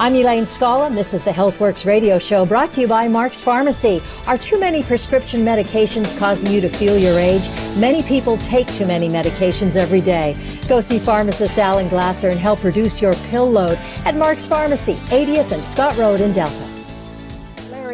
I'm Elaine Scala, and this is the Healthworx radio show brought to you by Mark's Pharmacy. Are too many prescription medications causing you to feel your age? Many people take too many medications every day. Go see pharmacist Alan Glasser and help reduce your pill load at Mark's Pharmacy, 80th and Scott Road in Delta.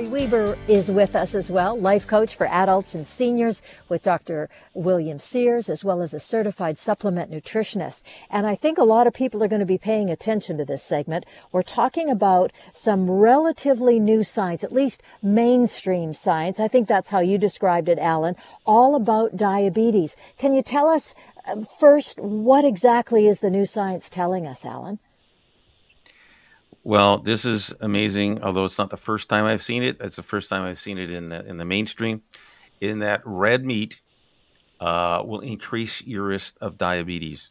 Weber is with us as well, life coach for adults and seniors with Dr. William Sears, as well as a certified supplement nutritionist. And I think a lot of people are going to be paying attention to this segment. We're talking about some relatively new science, at least mainstream science. I think that's how you described it, Alan, all about diabetes. Can you tell us uh, first what exactly is the new science telling us, Alan? Well, this is amazing. Although it's not the first time I've seen it, it's the first time I've seen it in the in the mainstream. In that red meat uh, will increase your risk of diabetes.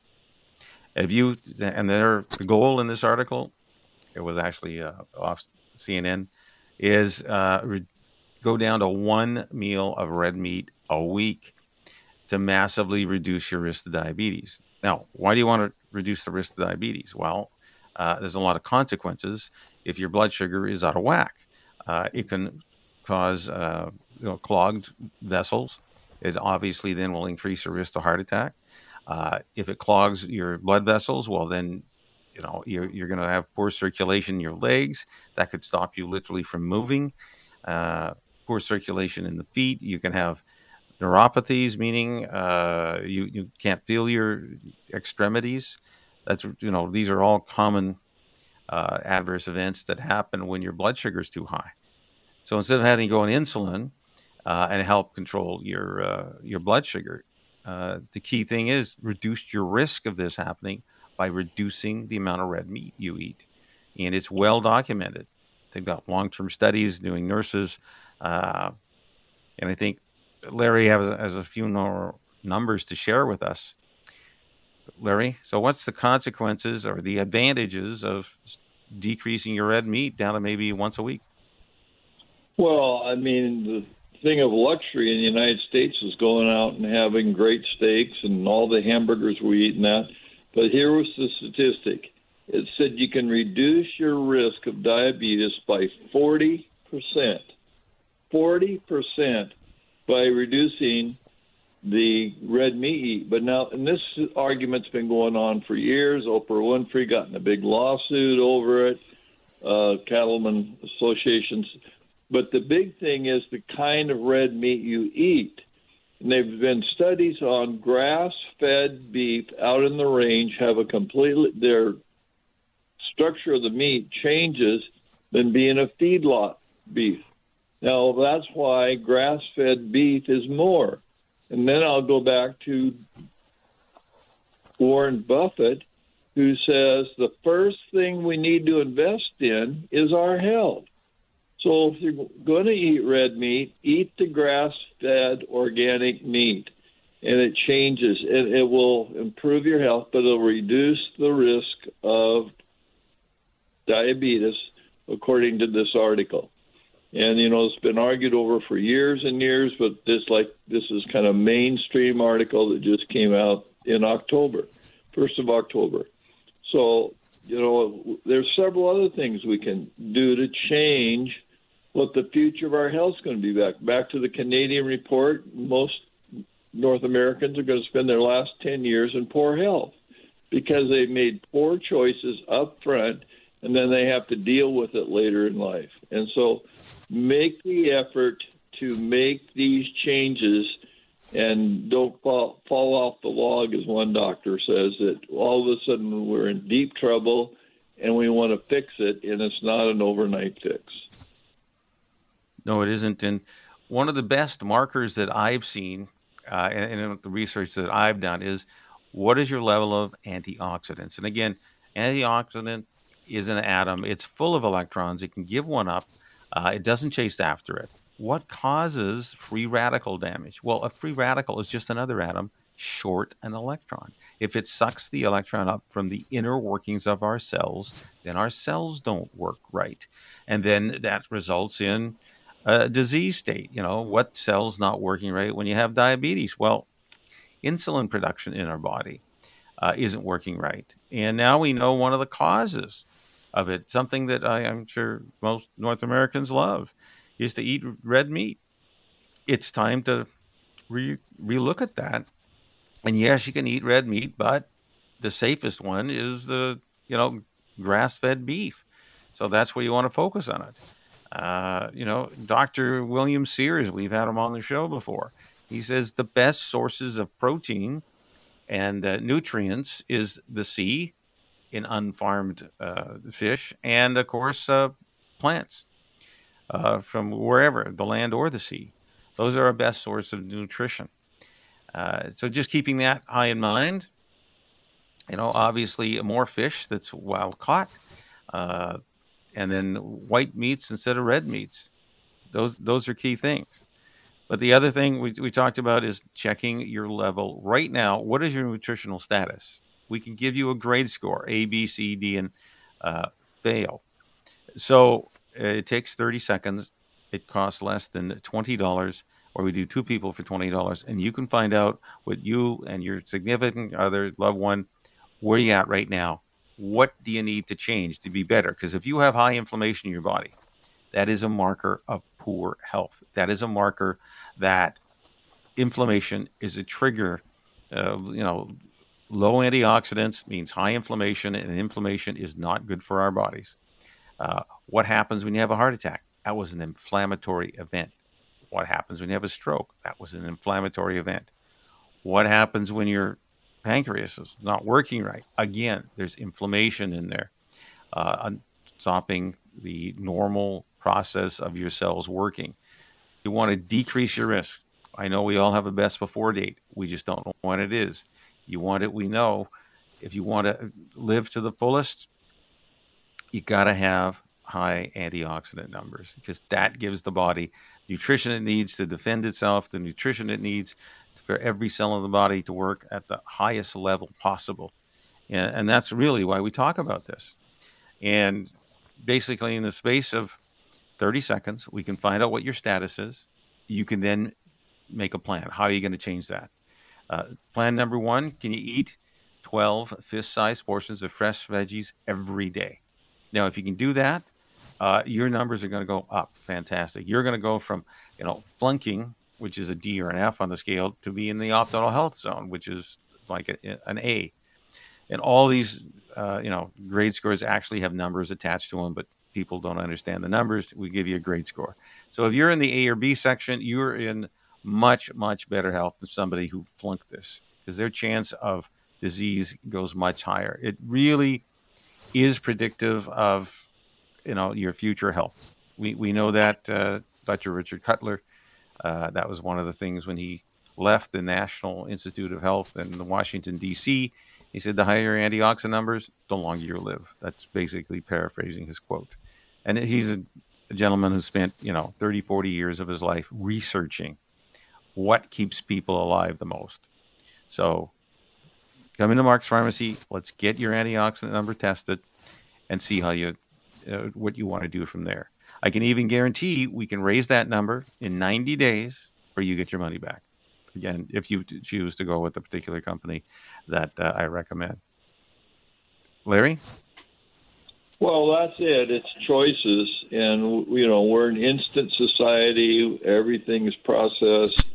If you and their the goal in this article, it was actually uh, off CNN, is uh, re- go down to one meal of red meat a week to massively reduce your risk of diabetes. Now, why do you want to reduce the risk of diabetes? Well, uh, there's a lot of consequences if your blood sugar is out of whack. Uh, it can cause uh, you know, clogged vessels. It obviously then will increase your risk of heart attack. Uh, if it clogs your blood vessels, well, then you know you're, you're going to have poor circulation in your legs. That could stop you literally from moving. Uh, poor circulation in the feet. You can have neuropathies, meaning uh, you, you can't feel your extremities. That's you know these are all common uh, adverse events that happen when your blood sugar is too high. So instead of having to go on insulin uh, and help control your uh, your blood sugar, uh, the key thing is reduce your risk of this happening by reducing the amount of red meat you eat, and it's well documented. They've got long term studies doing nurses, uh, and I think Larry has, has a few more numbers to share with us Larry. So, what's the consequences or the advantages of decreasing your red meat down to maybe once a week? Well, I mean, the thing of luxury in the United States is going out and having great steaks and all the hamburgers we eat and that. But here was the statistic it said you can reduce your risk of diabetes by 40%. 40% by reducing the red meat. Eat. But now, and this argument's been going on for years. Oprah Winfrey got in a big lawsuit over it, uh, cattlemen associations. But the big thing is the kind of red meat you eat. And there've been studies on grass-fed beef out in the range have a completely their structure of the meat changes than being a feedlot beef. Now that's why grass-fed beef is more. And then I'll go back to Warren Buffett, who says the first thing we need to invest in is our health. So if you're going to eat red meat, eat the grass fed organic meat. And it changes, and it will improve your health, but it'll reduce the risk of diabetes, according to this article and you know it's been argued over for years and years but this like this is kind of mainstream article that just came out in october 1st of october. So you know there's several other things we can do to change what the future of our health is going to be back. Back to the canadian report most north americans are going to spend their last 10 years in poor health because they made poor choices up front and then they have to deal with it later in life. And so make the effort to make these changes and don't fall, fall off the log, as one doctor says, that all of a sudden we're in deep trouble and we want to fix it, and it's not an overnight fix. No, it isn't. And one of the best markers that I've seen uh, and, the research that I've done is what is your level of antioxidants? And again, antioxidant is an atom. It's full of electrons. It can give one up. Uh, it doesn't chase after it. What causes free radical damage? Well, a free radical is just another atom short an electron. If it sucks the electron up from the inner workings of our cells, then our cells don't work right. And then that results in a disease state. You know, what cell's not working right when you have diabetes? Well, insulin production in our body uh, isn't working right. And now we know one of the causes of it, something that I, am sure most North Americans love, is to eat red meat. It's time to re relook at that. And yes, you can eat red meat, but the safest one is the you know grass fed beef. So that's where you want to focus on it. Uh, you know, Dr. William Sears, we've had him on the show before. He says the best sources of protein and uh, nutrients is the sea in unfarmed uh, fish, and of course, uh, plants uh, from wherever, the land or the sea. Those are our best source of nutrition. Uh, so just keeping that high in mind. You know, obviously, more fish that's wild caught, uh, and then white meats instead of red meats. Those those are key things. But the other thing we, we talked about is checking your level right now. What is your nutritional status? We can give you a grade score A, B, C, D, and uh, fail. So uh, it takes 30 seconds. It costs less than $20, or we do two people for $20, and you can find out what you and your significant other, loved one, where you at right now. What do you need to change to be better? Because if you have high inflammation in your body, that is a marker of poor health. That is a marker that inflammation is a trigger. Uh, you know, low antioxidants means high inflammation, and inflammation is not good for our bodies. Uh, what happens when you have a heart attack? That was an inflammatory event. What happens when you have a stroke? That was an inflammatory event. What happens when your pancreas is not working right? Again, there's inflammation in there, uh, stopping the normal process of your cells working. You want to decrease your risk. I know we all have a best before date. We just don't know when it is. You want it, we know. If you want to live to the fullest, you got to have high antioxidant numbers because that gives the body nutrition it needs to defend itself, the nutrition it needs for every cell in the body to work at the highest level possible. And, and that's really why we talk about this. And basically, in the space of 30 seconds. We can find out what your status is. You can then make a plan. How are you going to change that? Uh, plan number one can you eat 12 fist sized portions of fresh veggies every day? Now, if you can do that, uh, your numbers are going to go up. Fantastic. You're going to go from, you know, flunking, which is a D or an F on the scale, to be in the optimal health zone, which is like a, an A. And all these, uh, you know, grade scores actually have numbers attached to them, but people don't understand the numbers, we give you a grade score. So if you're in the A or B section, you're in much, much better health than somebody who flunked this because their chance of disease goes much higher. It really is predictive of, you know, your future health. We, we know that uh, Dr. Richard Cutler, uh, that was one of the things when he left the National Institute of Health in Washington, D.C., he said the higher antioxidant numbers, the longer you live. That's basically paraphrasing his quote and he's a, a gentleman who spent you know 30 40 years of his life researching what keeps people alive the most. So come into mark's pharmacy let's get your antioxidant number tested and see how you uh, what you want to do from there. I can even guarantee we can raise that number in 90 days or you get your money back. Again if you choose to go with a particular company that uh, i recommend. Larry? Well, that's it. It's choices, and you know we're an instant society. Everything is processed,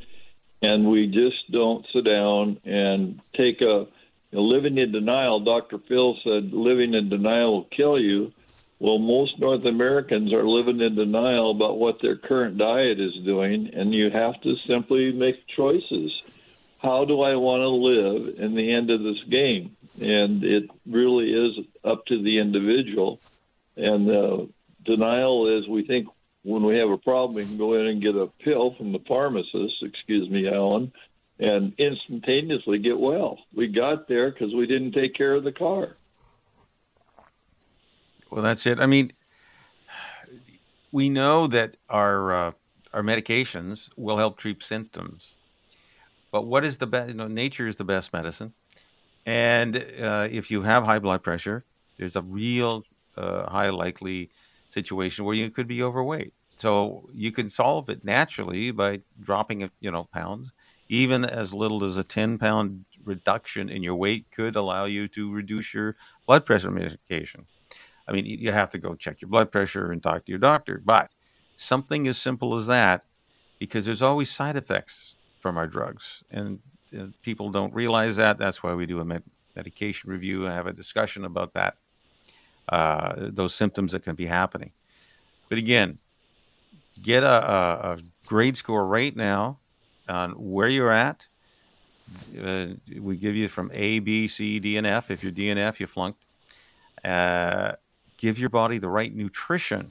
and we just don't sit down and take a you know, living in denial. Dr. Phil said living in denial will kill you. Well, most North Americans are living in denial about what their current diet is doing, and you have to simply make choices how do I want to live in the end of this game? And it really is up to the individual. And uh, denial is we think when we have a problem, we can go in and get a pill from the pharmacist, excuse me, Alan, and instantaneously get well. We got there because we didn't take care of the car. Well, that's it. I mean, we know that our uh, our medications will help treat symptoms but what is the best? You know, nature is the best medicine. And uh, if you have high blood pressure, there's a real uh, high likely situation where you could be overweight. So you can solve it naturally by dropping you know pounds. Even as little as a 10 pound reduction in your weight could allow you to reduce your blood pressure medication. I mean, you have to go check your blood pressure and talk to your doctor, but something as simple as that, because there's always side effects from our drugs, and people don't realize that. That's why we do a med- medication review and have a discussion about that, uh, those symptoms that can be happening. But again, get a, a, a grade score right now on where you're at. Uh, we give you from A, B, C, D, and F. If you're D and F, you flunked. Uh, give your body the right nutrition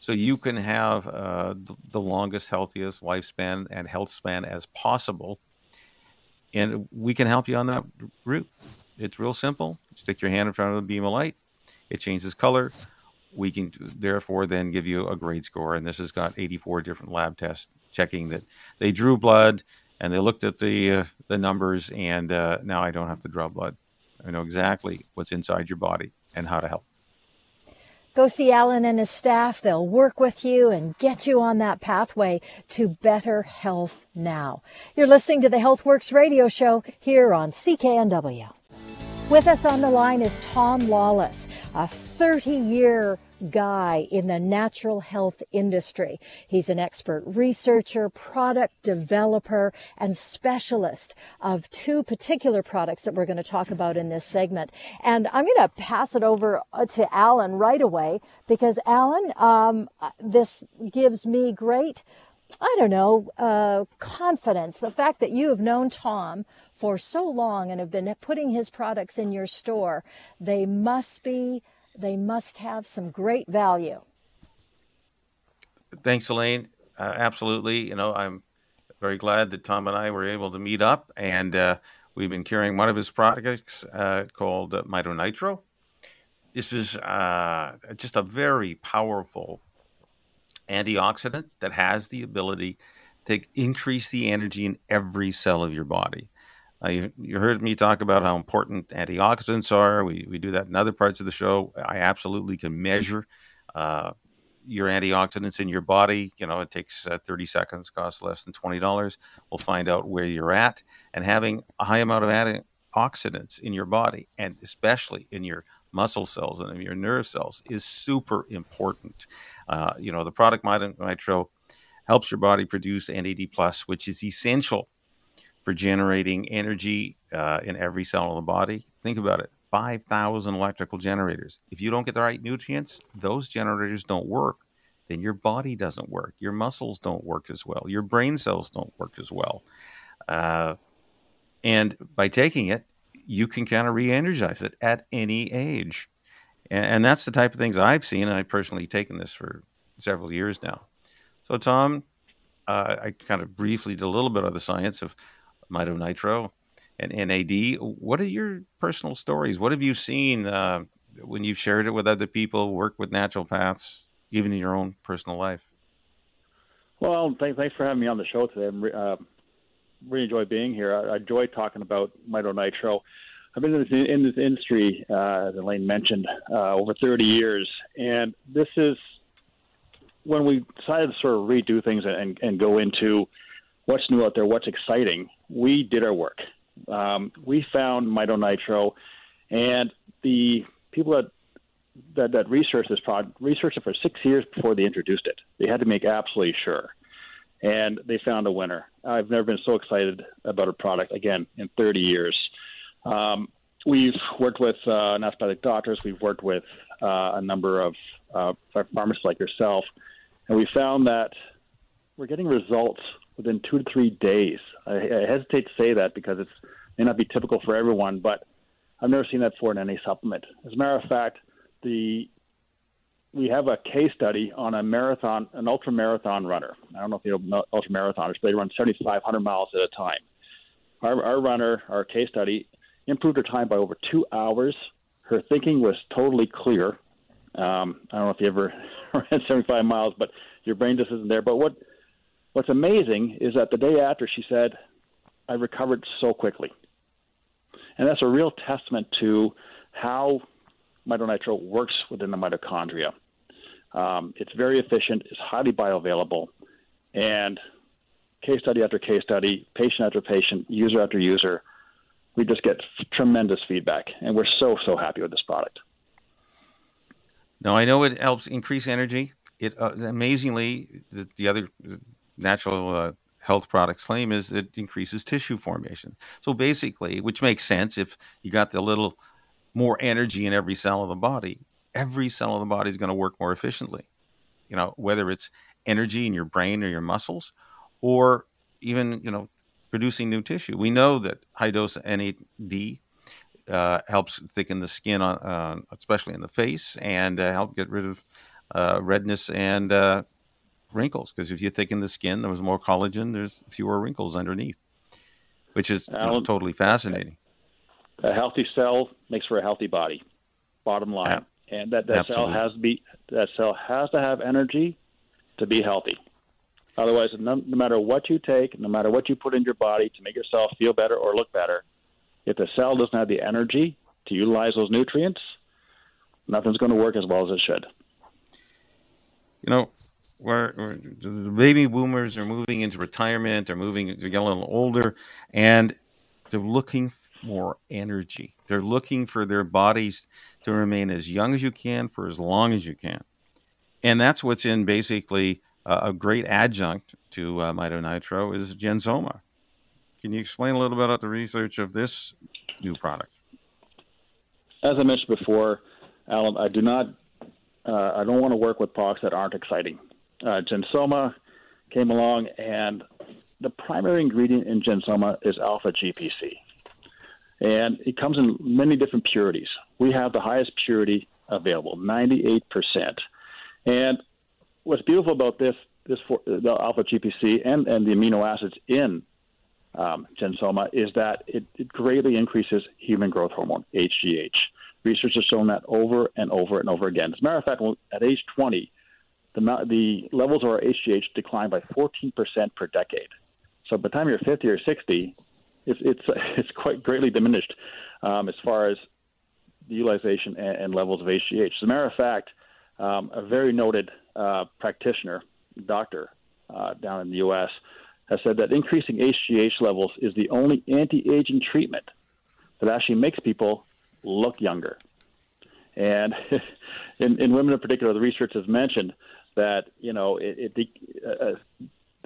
so you can have uh, the, the, longest, healthiest lifespan and health span as possible. And we can help you on that route. It's real simple. Stick your hand in front of the beam of light, it changes color. We can therefore then give you a grade score. And this has got 84 different lab tests checking that they drew blood and they looked at the uh, the numbers. And uh, now I don't have to draw blood. I know exactly what's inside your body and how to help. Go see Alan and his staff. They'll work with you and get you on that pathway to better health now. You're listening to the Healthworx radio show here on CKNW. With us on the line is Tom Lawless, a 30 year guy in the natural health industry. He's an expert researcher, product developer, and specialist of two particular products that we're going to talk about in this segment. And I'm going to pass it over uh, to Alan right away because Alan, um, this gives me great I don't know, uh, confidence. The fact that you have known Tom for so long and have been putting his products in your store, they must be they must have some great value. Thanks, Elaine. Uh, absolutely. You know, I'm very glad that Tom and I were able to meet up, and uh, we've been carrying one of his products uh, called uh, Nitro. This is uh, just a very powerful antioxidant that has the ability to increase the energy in every cell of your body. Uh, you, you, heard me talk about how important antioxidants are. We, we do that in other parts of the show. I absolutely can measure uh, your antioxidants in your body. You know, it takes uh, 30 seconds, costs less than $20. We'll find out where you're at. And having a high amount of antioxidants in your body, and especially in your muscle cells and in your nerve cells, is super important. Uh, you know, the product Nitro helps your body produce NAD+, plus, which is essential for generating energy uh, in every cell of the body. Think about it 5,000 electrical generators. If you don't get the right nutrients, those generators don't work. Then your body doesn't work. Your muscles don't work as well. Your brain cells don't work as well. Uh, and by taking it, you can kind of re energize it at any age. And, and, that's the type of things I've seen. I've personally taken this for several years now. So, Tom, uh, I kind of briefly did a little bit of the science of Mito Nitro and NAD. What are your personal stories? What have you seen uh, when you've shared it with other people, work with naturopaths, even in your own personal life? Well, thanks, thanks for having me on the show today. I uh, really enjoy being here. I, I enjoy talking about Mito Nitro. I've been in this, in this industry, uh, as Elaine mentioned, uh, over 30 years, and this is when we decided to sort of redo things and, and go into what's new out there, what's exciting, we did our work. Um, we found mitonitro, and the people that that, that researched this product researched it for six years before they introduced it. They had to make absolutely sure, and they found a winner. I've never been so excited about a product again in 30 years. Um, we've worked with uh, anesthetic doctors. We've worked with uh, a number of uh, pharmacists like yourself, and we found that we're getting results within two to three days. I, I hesitate to say that because it may not be typical for everyone, but I've never seen that for in any supplement. As a matter of fact, the we have a case study on a marathon, an ultra marathon runner. I don't know if you know ultra marathoners, but they run 7,500 miles at a time. Our, our runner, our case study, improved her time by over two hours. Her thinking was totally clear. Um, I don't know if you ever ran 75 miles, but your brain just isn't there. But what What's amazing is that the day after she said, I recovered so quickly. And that's a real testament to how mitonitro works within the mitochondria. Um, it's very efficient, it's highly bioavailable, and case study after case study, patient after patient, user after user, we just get tremendous feedback, and we're so so happy with this product. Now I know it helps increase energy. It uh, amazingly the, the other natural uh, health products claim is it increases tissue formation. So basically, which makes sense if you got the little more energy in every cell of the body, every cell of the body is going to work more efficiently. You know, whether it's energy in your brain or your muscles, or even you know producing new tissue. We know that high dose NAD uh, helps thicken the skin, on, uh, especially in the face, and uh, help get rid of uh, redness and uh, wrinkles because if you thicken the skin, there was more collagen, there's fewer wrinkles underneath, which is know, totally fascinating. A healthy cell makes for a healthy body. Bottom line, yeah. and that, that cell has to be that cell has to have energy to be healthy. Otherwise, no, no matter what you take, no matter what you put in your body to make yourself feel better or look better, if the cell doesn't have the energy to utilize those nutrients, nothing's going to work as well as it should. You know, where, the baby boomers are moving into retirement, they're moving, they're getting a little older, and they're looking for energy. They're looking for their bodies to remain as young as you can for as long as you can. And that's what's in basically uh, a great adjunct to uh, mitonitro is Gensoma. Can you explain a little bit about the research of this new product? As I mentioned before, Alan, I do not, uh, I don't want to work with products that aren't exciting uh, Gensoma came along, and the primary ingredient in Gensoma is alpha GPC. And it comes in many different purities. We have the highest purity available, 98%. And what's beautiful about this, this for, the alpha GPC and, and the amino acids in um, Gensoma is that it, it greatly increases human growth hormone, HGH. Research has shown that over and over and over again. As a matter of fact, at age 20, the, the levels of our HGH decline by 14% per decade. So by the time you're 50 or 60, it's, it's, it's quite greatly diminished um, as far as the utilization and, and, levels of HGH. As a matter of fact, um, a very noted uh, practitioner, doctor uh, down in the U.S., has said that increasing HGH levels is the only anti-aging treatment that actually makes people look younger. And in, in women in particular, the research has mentioned that you know it, it uh,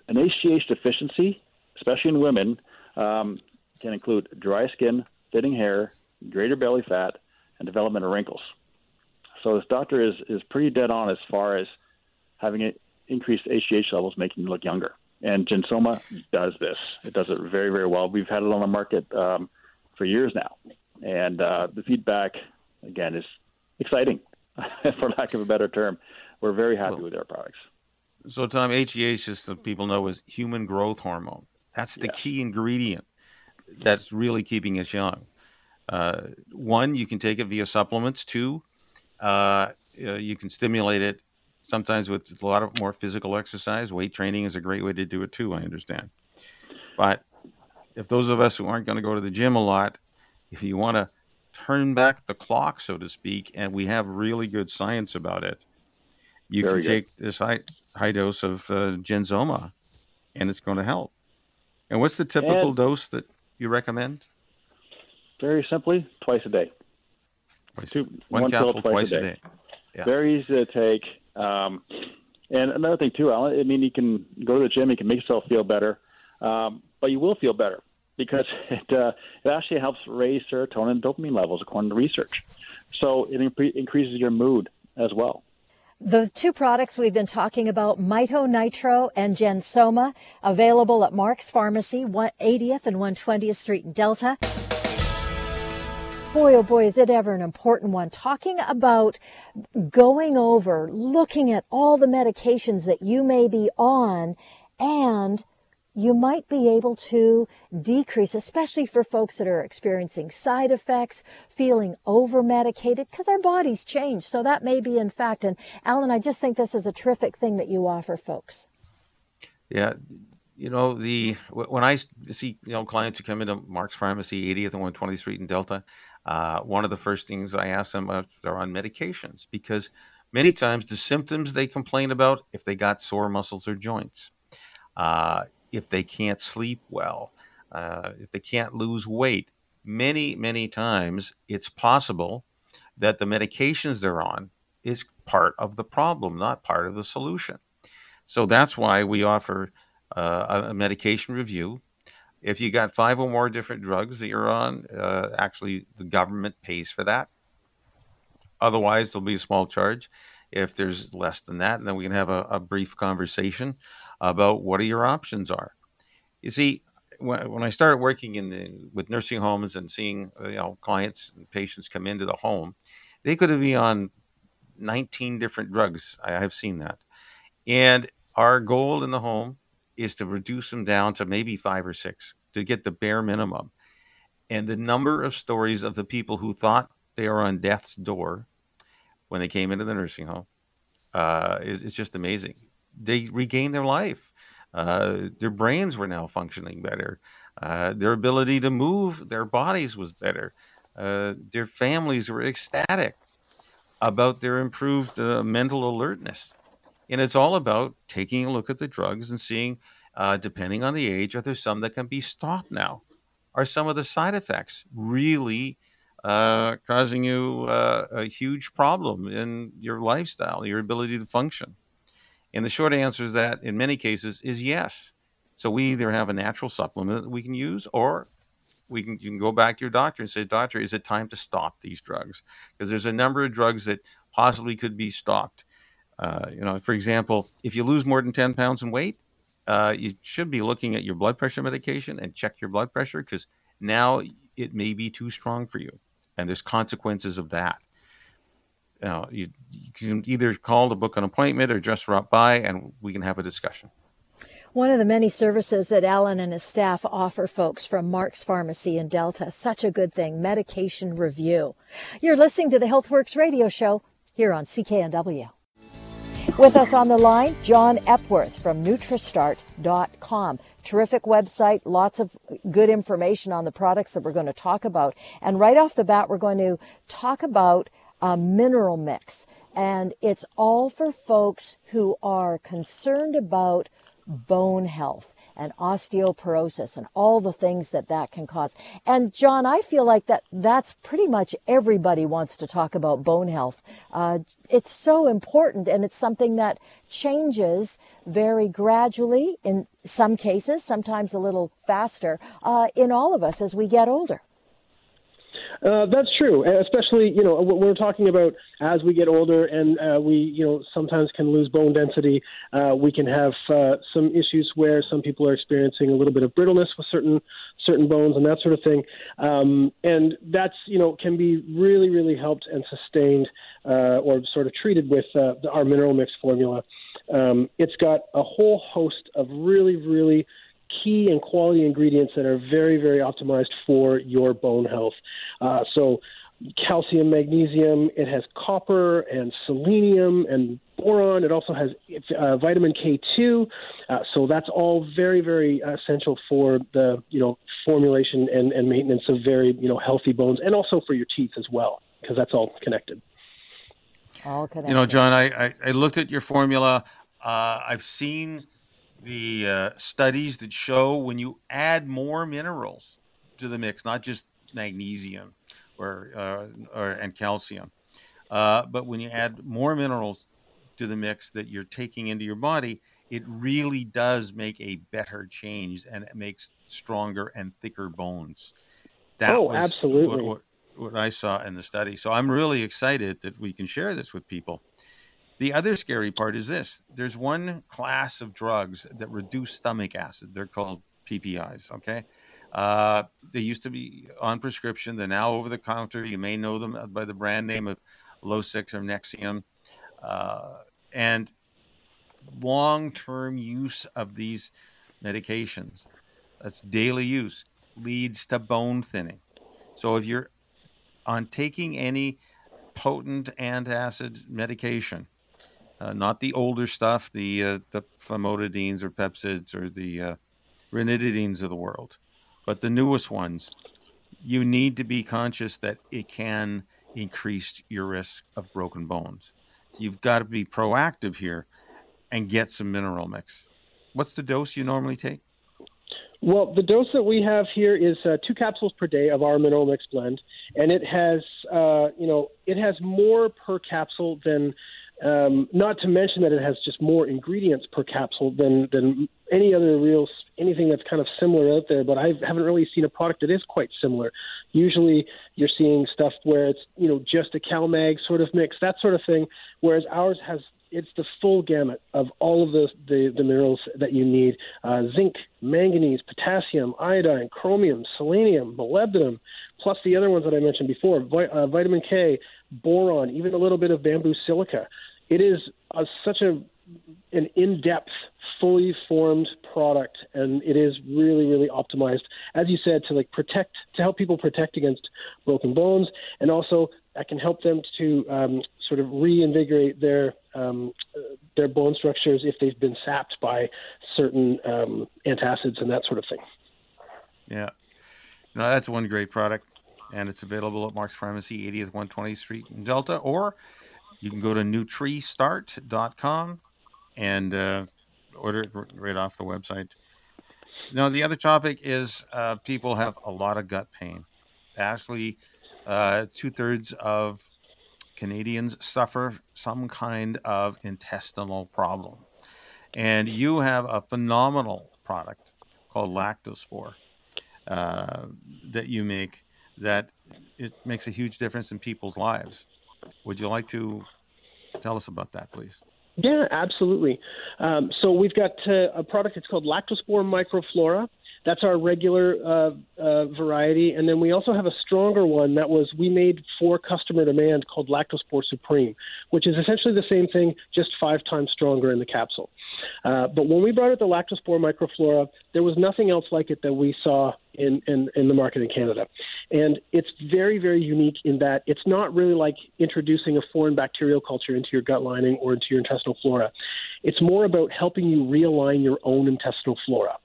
an HGH deficiency, especially in women, um, can include dry skin, thinning hair, greater belly fat, and development of wrinkles. So this doctor is is pretty dead on as far as having increased HGH levels making you look younger. And Gensoma does this. It does it very very well. We've had it on the market um, for years now, and uh, the feedback again is exciting, for lack of a better term we're very happy well, with our products. So, Tom, HGH, just so people know, is human growth hormone. That's the yeah. key ingredient that's really keeping us young. Uh, one, you can take it via supplements. Two, uh, you can stimulate it sometimes with a lot of more physical exercise. Weight training is a great way to do it too. I understand, but if those of us who aren't going to go to the gym a lot, if you want to turn back the clock, so to speak, and we have really good science about it, you Very can good. take this high, high dose of uh, Gensoma, and it's going to help. And what's the typical and dose that you recommend? Very simply, twice a day. Twice, Two, one, one capsule twice, twice, a day. day. Yeah. Very easy to take. Um, and another thing too, Alan. I mean, you can go to the gym, you can make yourself feel better, um, but you will feel better because it uh, it actually helps raise serotonin and dopamine levels according to research. So it increases your mood as well. The two products we've been talking about, Mito Nitro and Gensoma, available at Mark's Pharmacy, 80th and 120th Street in Delta. Boy, oh boy, is it ever an important one. Talking about going over, looking at all the medications that you may be on and you might be able to decrease, especially for folks that are experiencing side effects, feeling over medicated, because our bodies change. So that may be in fact. And Alan, I just think this is a terrific thing that you offer folks. Yeah. you know the when I see you know clients who come into Mark's Pharmacy, 80th and 120th Street in Delta, uh, one of the first things I ask them if they're on medications because many times the symptoms they complain about if they got sore muscles or joints, uh, if they can't sleep well, uh, if they can't lose weight, many many times it's possible that the medications they're on is part of the problem, not part of the solution. So that's why we offer uh, a medication review. If you got five or more different drugs that you're on, uh, actually the government pays for that. Otherwise, there'll be a small charge. If there's less than that, then we can have a, a brief conversation about what are your options are. You see, when, when I started working in the, with nursing homes and seeing you know clients and patients come into the home, they could be on 19 different drugs. I, have seen that, and our goal in the home is to reduce them down to maybe five or six to get the bare minimum. And the number of stories of the people who thought they are on death's door when they came into the nursing home uh, is, is just amazing. They regained their life. Uh, their brains were now functioning better. Uh, their ability to move their bodies was better. Uh, their families were ecstatic about their improved uh, mental alertness. And it's all about taking a look at the drugs and seeing, uh, depending on the age, are there some that can be stopped now? Are some of the side effects really uh, causing you a huge problem in your lifestyle, your ability to function? And the short answer is that in many cases is yes. So we either have a natural supplement that we can use, or we can you can go back to your doctor and say, Doctor, is it time to stop these drugs? Because there's a number of drugs that possibly could be stopped. Uh, you know, for example, if you lose more than 10 pounds in weight, uh, you should be looking at your blood pressure medication and check your blood pressure because now it may be too strong for you. And there's consequences of that. You, know, you, you can either call to book an appointment or just drop by and we can have a discussion. One of the many services that Alan and his staff offer folks from Mark's Pharmacy in Delta. Such a good thing. Medication review. You're listening to the Healthworx radio show here on CKNW. With us on the line, John Epworth from Nutristart.com. Terrific website, lots of good information on the products that we're going to talk about. And right off the bat, we're going to talk about a mineral mix. And it's all for folks who are concerned about bone health and osteoporosis and all the things that that can cause. And John, I feel like that that's pretty much everybody wants to talk about bone health. Uh, it's so important and it's something that changes very gradually in some cases, sometimes a little faster uh, in all of us as we get older. Uh, that's true, especially you know we're talking about as we get older and uh, we you know sometimes can lose bone density. Uh, we can have uh, some issues where some people are experiencing a little bit of brittleness with certain certain bones and that sort of thing, um, and that's you know can be really really helped and sustained uh, or sort of treated with uh, our mineral mix formula. Um, it's got a whole host of really really key and quality ingredients that are very, very optimized for your bone health. Uh, so, calcium, magnesium, it has copper and selenium and boron. It also has uh, vitamin K2. Uh, so that's all very, very essential for the you know formulation and, and maintenance of very you know healthy bones, and also for your teeth as well, because that's all connected. All connected. You know, John, I, I, I looked at your formula. Uh, I've seen the uh, studies that show when you add more minerals to the mix, not just magnesium or, uh, or and calcium, uh, but when you add more minerals to the mix that you're taking into your body, it really does make a better change and it makes stronger and thicker bones. That oh, absolutely. What, what, what I saw in the study. So I'm really excited that we can share this with people. The other scary part is this there's one class of drugs that reduce stomach acid. They're called PPIs, okay? Uh, they used to be on prescription. They're now over the counter. You may know them by the brand name of Losec or Nexium. Uh, and long term use of these medications, that's daily use, leads to bone thinning. So if you're on taking any potent antacid medication, uh, not the older stuff, the uh, the famotidines or pepcids or the uh, ranitidines of the world. But the newest ones, you need to be conscious that it can increase your risk of broken bones. So you've got to be proactive here and get some mineral mix. What's the dose you normally take? Well, the dose that we have here is uh, two capsules per day of our mineral mix blend, and it has, uh, you know, it has more per capsule than. Um, not to mention that it has just more ingredients per capsule than than any other real anything that's kind of similar out there. But I haven't really seen a product that is quite similar. Usually, you're seeing stuff where it's you know just a CalMag sort of mix, that sort of thing. Whereas ours has it's the full gamut of all of the the, the minerals that you need: uh, zinc, manganese, potassium, iodine, chromium, selenium, molybdenum, plus the other ones that I mentioned before: vi- uh, vitamin K, boron, even a little bit of bamboo silica. It is a, such a an in-depth, fully formed product, and it is really, really optimized, as you said, to like protect, to help people protect against broken bones, and also that can help them to um, sort of reinvigorate their um, their bone structures if they've been sapped by certain um, antacids and that sort of thing. Yeah, no, that's one great product, and it's available at Mark's Pharmacy, 80th 120th Street in Delta, or you can go to NutriStart.com and uh, order it right off the website. Now, the other topic is uh, people have a lot of gut pain. Actually, uh, two thirds of Canadians suffer some kind of intestinal problem. And you have a phenomenal product called Lactospore uh, that you make that it makes a huge difference in people's lives. Would you like to tell us about that, please? Yeah, absolutely. Um, so we've got uh, a product. It's called Lactospore Microflora. That's our regular uh, uh, variety, and then we also have a stronger one that was we made for customer demand called Lactospore Supreme, which is essentially the same thing, just five times stronger in the capsule. Uh, but when we brought out the Lactospore Microflora, there was nothing else like it that we saw in, in, in the market in Canada. And it's very, very unique in that it's not really like introducing a foreign bacterial culture into your gut lining or into your intestinal flora. It's more about helping you realign your own intestinal flora.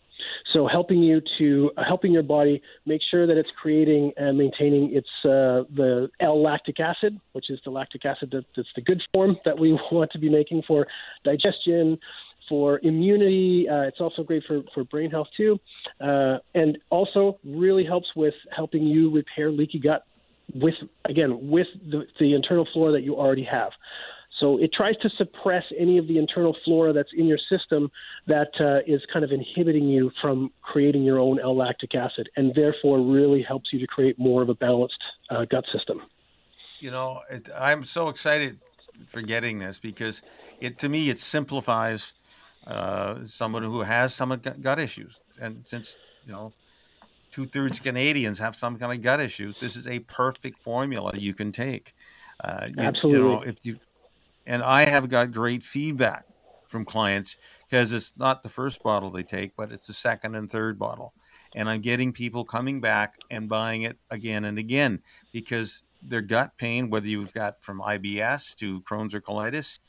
So helping you to uh, helping your body make sure that it's creating and maintaining its uh, the L-lactic acid, which is the lactic acid that, that's the good form that we want to be making for digestion, for immunity. Uh, it's also great for, for brain health too, uh, and also really helps with helping you repair leaky gut with again with the, the internal flora that you already have. So it tries to suppress any of the internal flora that's in your system that uh, is kind of inhibiting you from creating your own L-lactic acid, and therefore really helps you to create more of a balanced uh, gut system. You know, it, I'm so excited for getting this because it to me it simplifies uh, someone who has some gut issues, and since you know two thirds Canadians have some kind of gut issues, this is a perfect formula you can take. Uh, you, Absolutely. You know, if you and I have got great feedback from clients because it's not the first bottle they take, but it's the second and third bottle. And I'm getting people coming back and buying it again and again because their gut pain, whether you've got from IBS to Crohn's or colitis,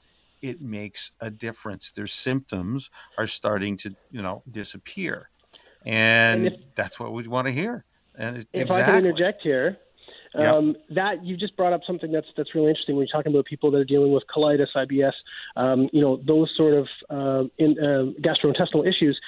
it makes a difference. Their symptoms are starting to, you know, disappear. And, and if, that's what we want to hear. And if exactly. I can interject here, um, That you just brought up something that's that's really interesting when you're talking about people that are dealing with colitis, IBS, um, you know, those sort of uh, in, uh, gastrointestinal issues.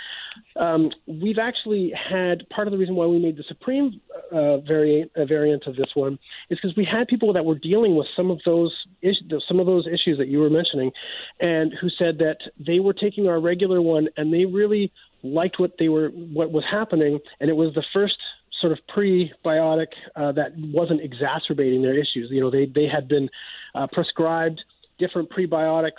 Um, we've actually had part of the reason why we made the supreme uh, variant uh, variant of this one is because we had people that were dealing with some of those is- some of those issues that you were mentioning, and who said that they were taking our regular one and they really liked what they were what was happening, and it was the first sort of prebiotic uh, that wasn't exacerbating their issues. You know, they they had been uh, prescribed different prebiotics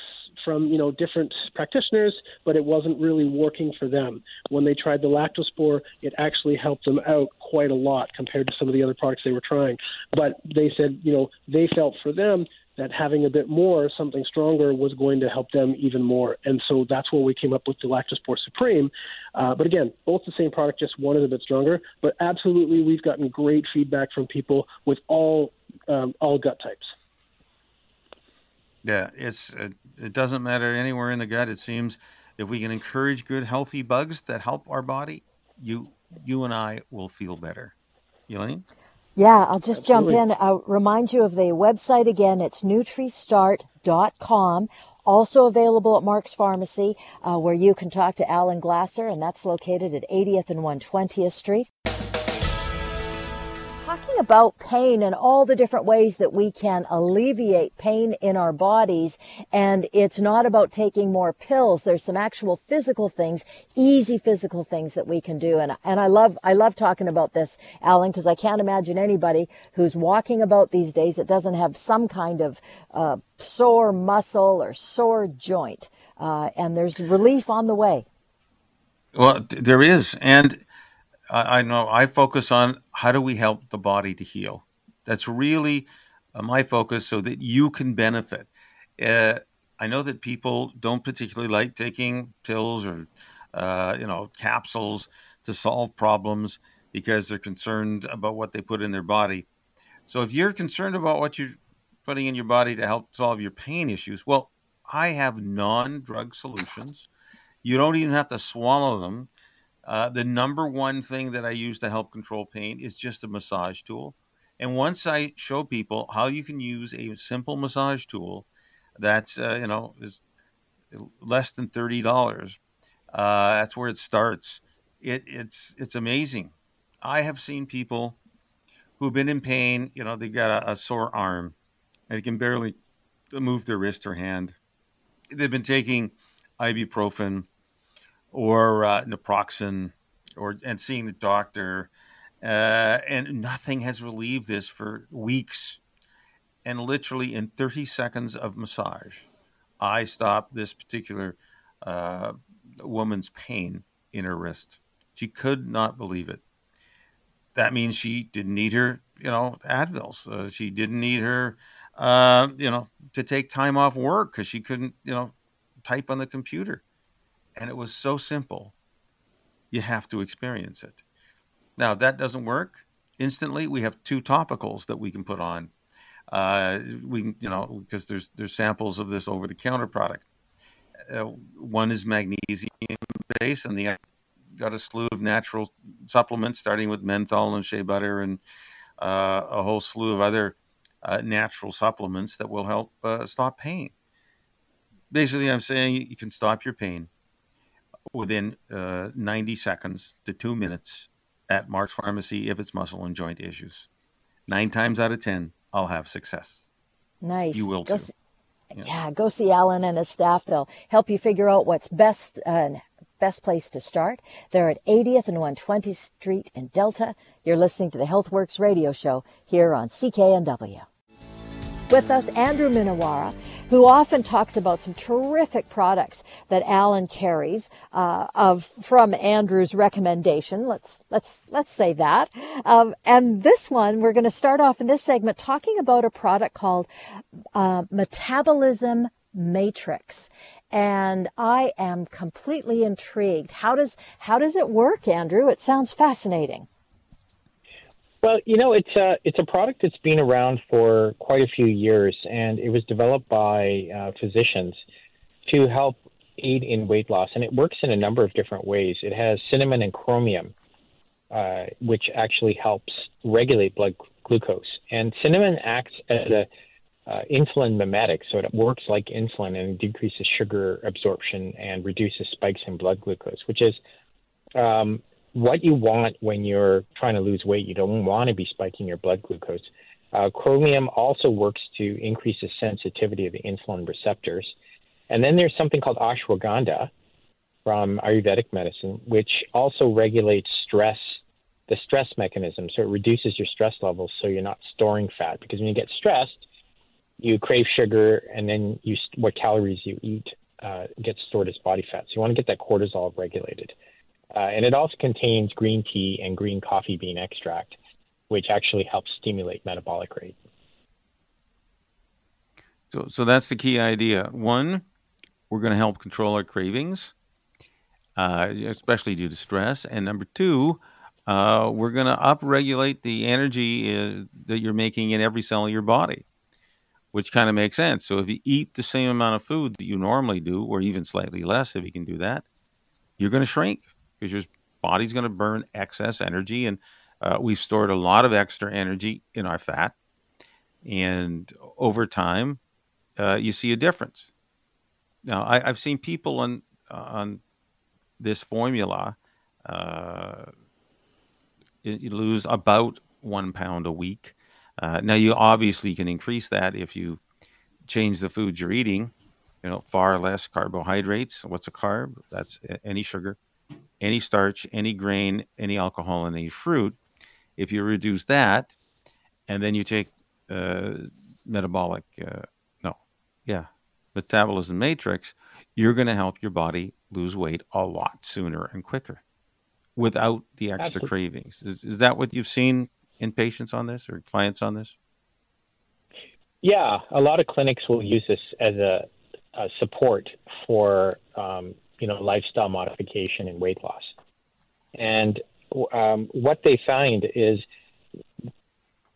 from you know different practitioners, but it wasn't really working for them. When they tried the lactospore, it actually helped them out quite a lot compared to some of the other products they were trying. But they said you know they felt for them that having a bit more, something stronger, was going to help them even more. And so that's where we came up with the Lactospore Supreme. Uh, but again, both the same product, just one is a bit stronger. But absolutely, we've gotten great feedback from people with all um, all gut types. Yeah, it's it, it doesn't matter anywhere in the gut. It seems if we can encourage good, healthy bugs that help our body, you you and I will feel better. Elaine? Yeah, I'll just Absolutely. jump in. I'll remind you of the website again. It's NutriStart.com. Also available at Mark's Pharmacy, uh, where you can talk to Alan Glasser, and that's located at 80th and 120th Street talking about pain and all the different ways that we can alleviate pain in our bodies. And it's not about taking more pills. There's some actual physical things, easy physical things that we can do. And, and I love, I love talking about this, Alan, because I can't imagine anybody who's walking about these days that doesn't have some kind of uh, sore muscle or sore joint. Uh, and there's relief on the way. Well, there is. And I, I know I focus on how do we help the body to heal. That's really uh, my focus so that you can benefit. Uh, I know that people don't particularly like taking pills or, uh, you know, capsules to solve problems because they're concerned about what they put in their body. So if you're concerned about what you're putting in your body to help solve your pain issues, well, I have non drug solutions. You don't even have to swallow them. Uh, the number one thing that I use to help control pain is just a massage tool. And once I show people how you can use a simple massage tool that's, uh, you know, is less than $30, uh, that's where it starts. It, it's, it's amazing. I have seen people who've been in pain, you know, they got a, a sore arm and they can barely move their wrist or hand. They've been taking ibuprofen or uh, naproxen or and seeing the doctor uh, and nothing has relieved this for weeks. And literally in 30 seconds of massage i stopped this particular uh, woman's pain in her wrist. She could not believe it. That means she didn't need her you know advils. Uh, she didn't need her uh, you know to take time off work because she couldn't you know type on the computer and it was so simple. You have to experience it. Now, that doesn't work instantly. We have two topicals that we can put on. Uh, we, you know, because there's there's samples of this over the counter product. Uh, one is magnesium based, and the got a slew of natural supplements, starting with menthol and shea butter, and uh, a whole slew of other uh, natural supplements that will help uh, stop pain. Basically, I'm saying you can stop your pain within uh, 90 seconds to two minutes at Mark's Pharmacy if it's muscle and joint issues. Nine times out of 10, I'll have success. Nice. You will go too. See, yeah. yeah. go see Alan and his staff. They'll help you figure out what's best uh, best place to start. They're at 80th and 120th Street in Delta. You're listening to the Healthworx radio show here on CKNW. With us, Andrew Minowara who often talks about some terrific products that Alan carries uh, of from Andrew's recommendation. Let's let's let's say that. Um, and this one, we're going to start off in this segment talking about a product called uh, Metabolism Matrix and I am completely intrigued. How does how does it work, Andrew? It sounds fascinating. Well, you know, it's a it's a product that's been around for quite a few years, and it was developed by uh, physicians to help aid in weight loss, and it works in a number of different ways. It has cinnamon and chromium, uh, which actually helps regulate blood glucose, and cinnamon acts as a uh, insulin mimetic, so it works like insulin and decreases sugar absorption and reduces spikes in blood glucose, which is um, what you want when you're trying to lose weight. You don't want to be spiking your blood glucose. Uh, chromium also works to increase the sensitivity of the insulin receptors. And then there's something called ashwagandha from Ayurvedic medicine, which also regulates stress, the stress mechanism. So it reduces your stress levels so you're not storing fat. Because when you get stressed, you crave sugar, and then you what calories you eat uh, gets stored as body fat. So you want to get that cortisol regulated. Uh, and it also contains green tea and green coffee bean extract, which actually helps stimulate metabolic rate. So, so that's the key idea. One, we're going to help control our cravings, uh, especially due to stress. And number two, uh, we're going to upregulate the energy uh, that you're making in every cell of your body, which kind of makes sense. So if you eat the same amount of food that you normally do, or even slightly less, if you can do that, you're going to shrink because you're body's going to burn excess energy, and uh, we've stored a lot of extra energy in our fat. And over time, uh, you see a difference. Now, I, have seen people on on this formula uh, you lose about one pound a week. Uh, now, you obviously can increase that if you change the foods you're eating. You know, far less carbohydrates. What's a carb? That's any sugar, any starch, any grain, any alcohol, and any fruit. If you reduce that, and then you take uh, metabolic, uh, no, yeah, metabolism matrix, you're going to help your body lose weight a lot sooner and quicker without the extra Absolutely. cravings. Is, is that what you've seen in patients on this or clients on this? Yeah, a lot of clinics will use this as a, a support for um, you know lifestyle modification and weight loss. And um, what they find is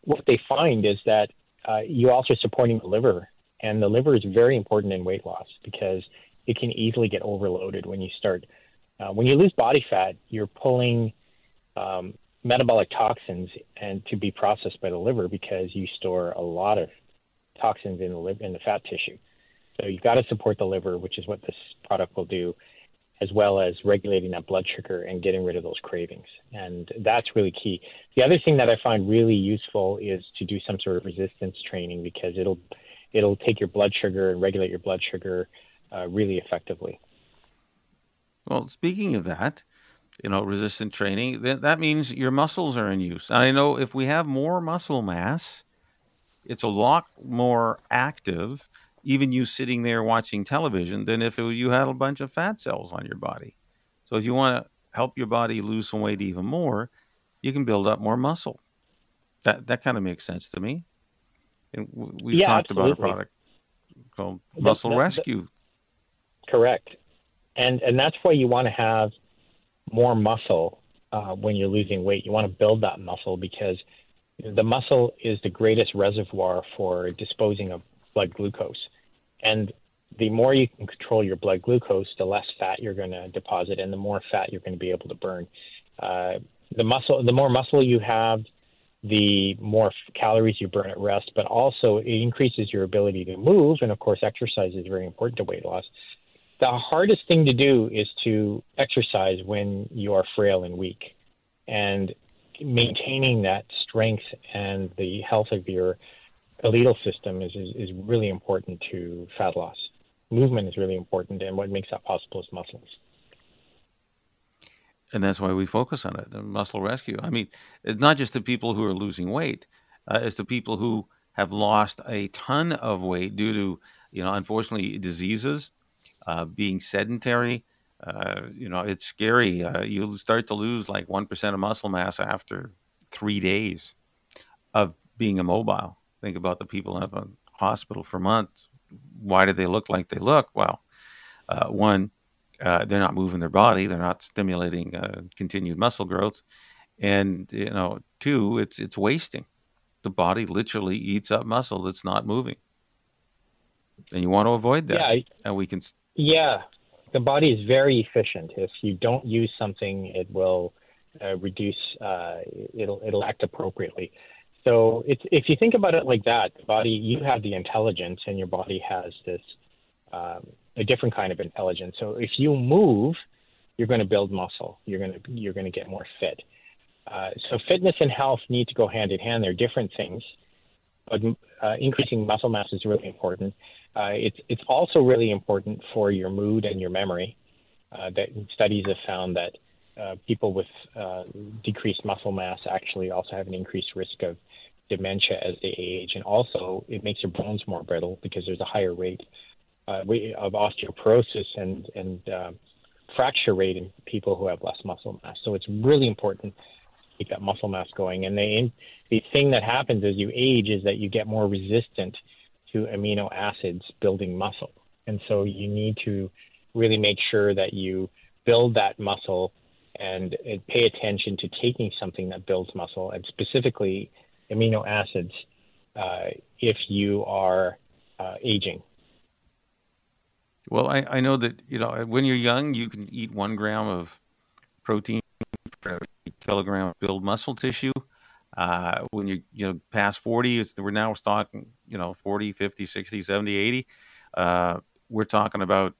what they find is that uh, you also supporting the liver, and the liver is very important in weight loss because it can easily get overloaded when you start. Uh, when you lose body fat, you're pulling um, metabolic toxins and to be processed by the liver because you store a lot of toxins in the liver in the fat tissue. So you've got to support the liver, which is what this product will do, as well as regulating that blood sugar and getting rid of those cravings. And that's really key. The other thing that I find really useful is to do some sort of resistance training because it'll it'll take your blood sugar and regulate your blood sugar uh, really effectively. Well, speaking of that, you know, resistant training, that, that means your muscles are in use. I know if we have more muscle mass, it's a lot more active, even you sitting there watching television, than if it, you had a bunch of fat cells on your body. So if you want to help your body lose some weight even more, you can build up more muscle. That that kind of makes sense to me. And we've yeah, talked absolutely. about a product called Muscle the, the, Rescue. Correct, and and that's why you want to have more muscle uh, when you're losing weight. You want to build that muscle because the muscle is the greatest reservoir for disposing of blood glucose, and the more you can control your blood glucose, the less fat you're going to deposit, and the more fat you're going to be able to burn. Uh, the muscle, the more muscle you have, the more calories you burn at rest, but also it increases your ability to move. And of course, exercise is very important to weight loss the hardest thing to do is to exercise when you are frail and weak. And maintaining that strength and the health of your skeletal system is, is, is really important to fat loss. Movement is really important, and what makes that possible is muscles. And that's why we focus on it, the muscle rescue. I mean, it's not just the people who are losing weight, uh, it's the people who have lost a ton of weight due to, you know, unfortunately, diseases, uh, being sedentary. Uh, you know, it's scary. Uh, you'll start to lose like 1% of muscle mass after three days of being immobile. Think about the people in a hospital for months. Why do they look like they look? Well, uh, one, uh, they're not moving their body, they're not stimulating uh, continued muscle growth. And, you know, two, it's, it's wasting. The body literally eats up muscle that's not moving. And you want to avoid that. Yeah, and we can yeah, the body is very efficient. If you don't use something, it will uh, reduce. Uh, it'll it'll act appropriately. So it's if you think about it like that, the body you have the intelligence, and your body has this um, a different kind of intelligence. So if you move, you're going to build muscle. You're going to you're going to get more fit. Uh, so fitness and health need to go hand in hand. They're different things, but uh, increasing muscle mass is really important. Uh, it's it's also really important for your mood and your memory. Uh, that studies have found that uh, people with uh, decreased muscle mass actually also have an increased risk of dementia as they age, and also it makes your bones more brittle because there's a higher rate uh, of osteoporosis and and uh, fracture rate in people who have less muscle mass. So it's really important to keep that muscle mass going. And the the thing that happens as you age is that you get more resistant to amino acids building muscle. And so you need to really make sure that you build that muscle and pay attention to taking something that builds muscle and specifically amino acids uh, if you are uh, aging. Well, I, I know that you know when you're young, you can eat one gram of protein per kilogram of build muscle tissue. Uh, when you you know past 40, we're now talking you know 40, 50, 60, 70, 80. Uh, we're talking about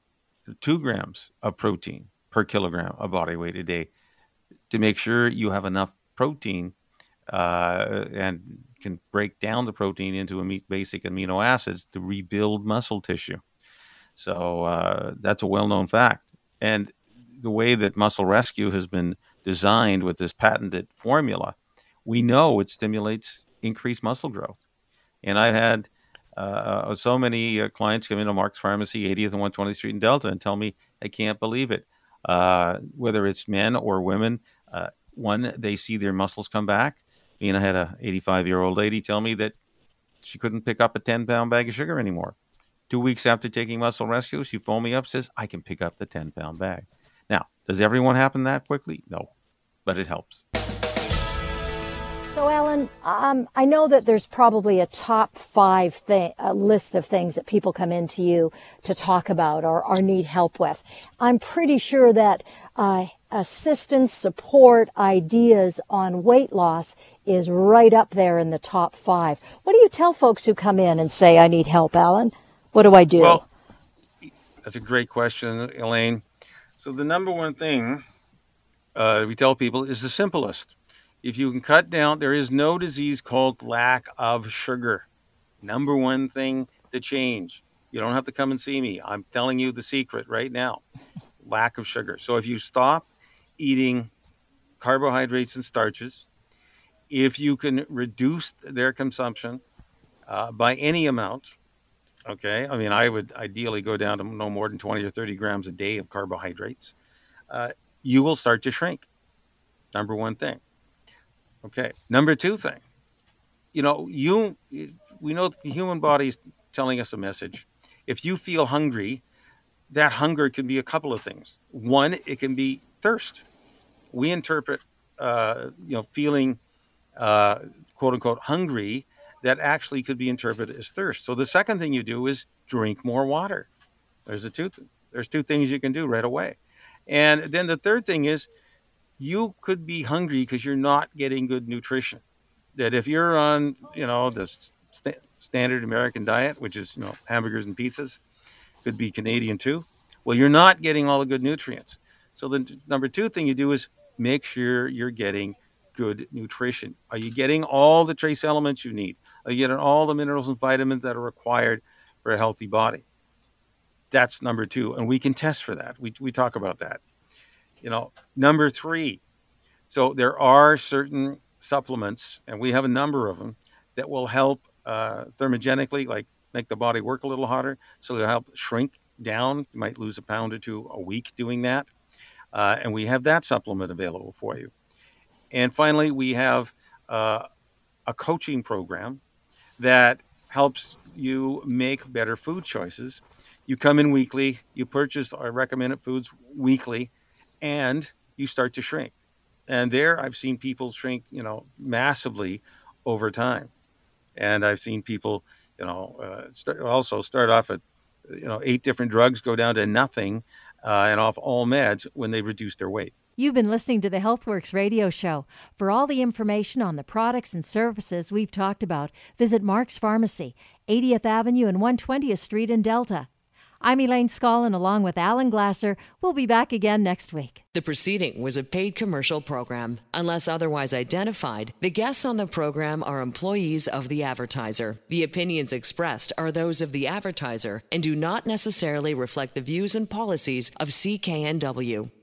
two grams of protein per kilogram of body weight a day to make sure you have enough protein uh, and can break down the protein into a basic amino acids to rebuild muscle tissue. So uh, that's a well-known fact. And the way that Muscle Rescue has been designed with this patented formula, we know it stimulates increased muscle growth. And I've had uh, so many uh, clients come into Mark's Pharmacy, 80th and 120th Street in Delta, and tell me I can't believe it. Uh, whether it's men or women, uh, one, they see their muscles come back. I know, I had a 85 year old lady tell me that she couldn't pick up a 10 pound bag of sugar anymore. Two weeks after taking Muscle Rescue, she phoned me up, says, I can pick up the 10 pound bag. Now, does everyone happen that quickly? No, but it helps. So, Alan, um, I know that there's probably a top five thing, a list of things that people come into you to talk about or, or need help with. I'm pretty sure that uh, assistance, support, ideas on weight loss is right up there in the top five. What do you tell folks who come in and say, I need help, Alan? What do I do? Well, that's a great question, Elaine. So, the number one thing uh, we tell people is the simplest. If you can cut down, there is no disease called lack of sugar. Number one thing to change. You don't have to come and see me. I'm telling you the secret right now lack of sugar. So, if you stop eating carbohydrates and starches, if you can reduce their consumption uh, by any amount, Okay. I mean, I would ideally go down to no more than 20 or 30 grams a day of carbohydrates. Uh, you will start to shrink. Number one thing. Okay. Number two thing. You know, you we know the human body is telling us a message. If you feel hungry, that hunger can be a couple of things. One, it can be thirst. We interpret, uh, you know, feeling uh, quote unquote hungry that actually could be interpreted as thirst. So the second thing you do is drink more water. There's the two there's two things you can do right away. And then the third thing is you could be hungry because you're not getting good nutrition. That if you're on, you know, the st- standard American diet, which is, you know, hamburgers and pizzas, could be Canadian too. Well, you're not getting all the good nutrients. So the number two thing you do is make sure you're getting good nutrition. Are you getting all the trace elements you need? Are you getting all the minerals and vitamins that are required for a healthy body? That's number two. And we can test for that. We, we talk about that. You know, number three. So there are certain supplements, and we have a number of them that will help uh, thermogenically, like make the body work a little harder. So they'll help shrink down. You might lose a pound or two a week doing that. Uh, and we have that supplement available for you. And finally, we have uh, a coaching program that helps you make better food choices. You come in weekly, you purchase our recommended foods weekly, and you start to shrink. And there, I've seen people shrink, you know, massively over time. And I've seen people, you know, uh, start, also start off at, you know, eight different drugs, go down to nothing, uh, and off all meds when they reduce their weight. You've been listening to the Healthworx radio show. For all the information on the products and services we've talked about, visit Mark's Pharmacy, 80th Avenue and 120th Street in Delta. I'm Elaine Scollin along with Alan Glasser. We'll be back again next week. The proceeding was a paid commercial program. Unless otherwise identified, the guests on the program are employees of the advertiser. The opinions expressed are those of the advertiser and do not necessarily reflect the views and policies of CKNW.